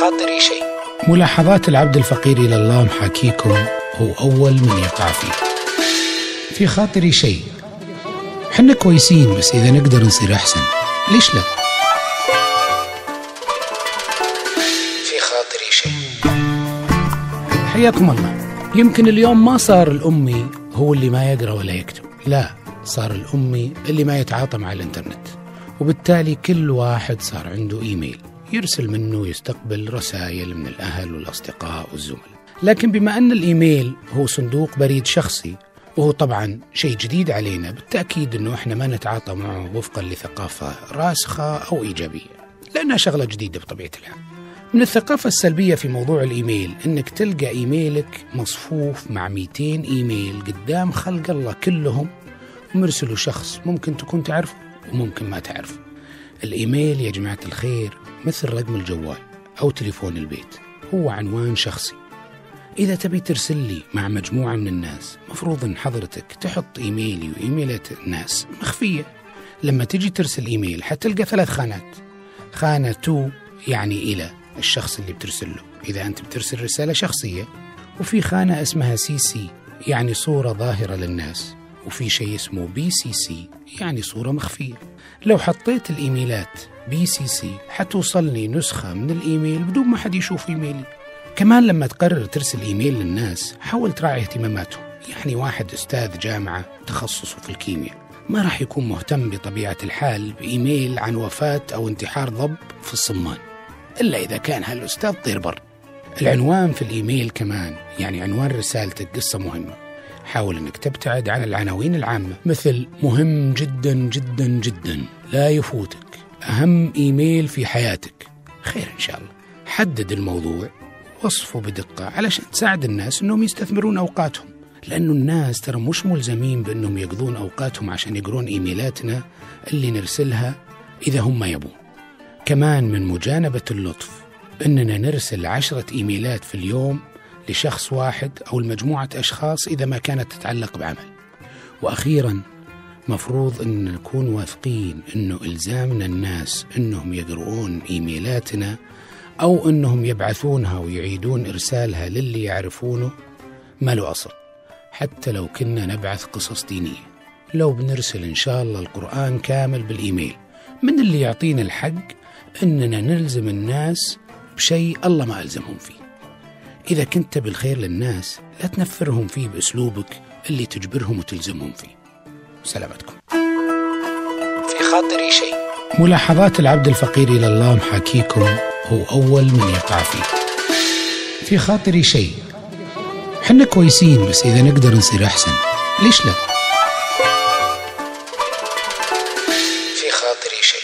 خاطري شيء. ملاحظات العبد الفقير إلى الله محاكيكم هو أول من يقع فيه. في خاطري شيء. حنا كويسين بس إذا نقدر نصير أحسن. ليش لا؟ في خاطري شيء. حياكم الله. يمكن اليوم ما صار الأمي هو اللي ما يقرأ ولا يكتب. لا صار الأمي اللي ما يتعاطى مع الإنترنت. وبالتالي كل واحد صار عنده إيميل. يرسل منه ويستقبل رسائل من الأهل والأصدقاء والزملاء. لكن بما أن الإيميل هو صندوق بريد شخصي وهو طبعا شيء جديد علينا بالتأكيد أنه إحنا ما نتعاطى معه وفقا لثقافة راسخة أو إيجابية. لأنها شغلة جديدة بطبيعة الحال. من الثقافة السلبية في موضوع الإيميل أنك تلقى إيميلك مصفوف مع 200 إيميل قدام خلق الله كلهم ومرسله شخص ممكن تكون تعرفه وممكن ما تعرفه. الإيميل يا جماعة الخير مثل رقم الجوال أو تليفون البيت هو عنوان شخصي. إذا تبي ترسل لي مع مجموعة من الناس مفروض أن حضرتك تحط إيميلي وإيميلات الناس مخفية. لما تجي ترسل إيميل حتلقى ثلاث خانات. خانة تو يعني إلى الشخص اللي بترسل له. إذا أنت بترسل رسالة شخصية وفي خانة اسمها CC يعني صورة ظاهرة للناس. وفي شيء اسمه BCC يعني صورة مخفية. لو حطيت الإيميلات BCC. حتوصلني نسخة من الإيميل بدون ما حد يشوف إيميلي. كمان لما تقرر ترسل إيميل للناس حاول تراعي اهتماماتهم. يعني واحد أستاذ جامعة تخصصه في الكيمياء. ما راح يكون مهتم بطبيعة الحال بإيميل عن وفاة أو انتحار ضب في الصمان إلا إذا كان هالأستاذ طير بر. العنوان في الإيميل كمان يعني عنوان رسالتك قصة مهمة. حاول أنك تبتعد عن العناوين العامة مثل مهم جدا جدا جدا لا يفوتك. أهم إيميل في حياتك. خير إن شاء الله. حدد الموضوع وصفه بدقة علشان تساعد الناس أنهم يستثمرون أوقاتهم. لأنه الناس ترى مش ملزمين بأنهم يقضون أوقاتهم عشان يقرون إيميلاتنا اللي نرسلها إذا هم يبون. كمان من مجانبة اللطف أننا نرسل عشرة إيميلات في اليوم لشخص واحد أو لمجموعة أشخاص إذا ما كانت تتعلق بعمل. وأخيرا مفروض أن نكون واثقين أنه إلزامنا الناس أنهم يقرؤون إيميلاتنا أو أنهم يبعثونها ويعيدون إرسالها للي يعرفونه ما له أصل. حتى لو كنا نبعث قصص دينية. لو بنرسل إن شاء الله القرآن كامل بالإيميل. من اللي يعطينا الحق أننا نلزم الناس بشيء الله ما ألزمهم فيه. إذا كنت بالخير للناس لا تنفرهم فيه بأسلوبك اللي تجبرهم وتلزمهم فيه. سلامتكم. في خاطري شيء. ملاحظات العبد الفقير إلى الله محاكيكم هو أول من يقع فيه. في خاطري شيء. حنا كويسين بس إذا نقدر نصير أحسن. ليش لا؟ في خاطري شيء.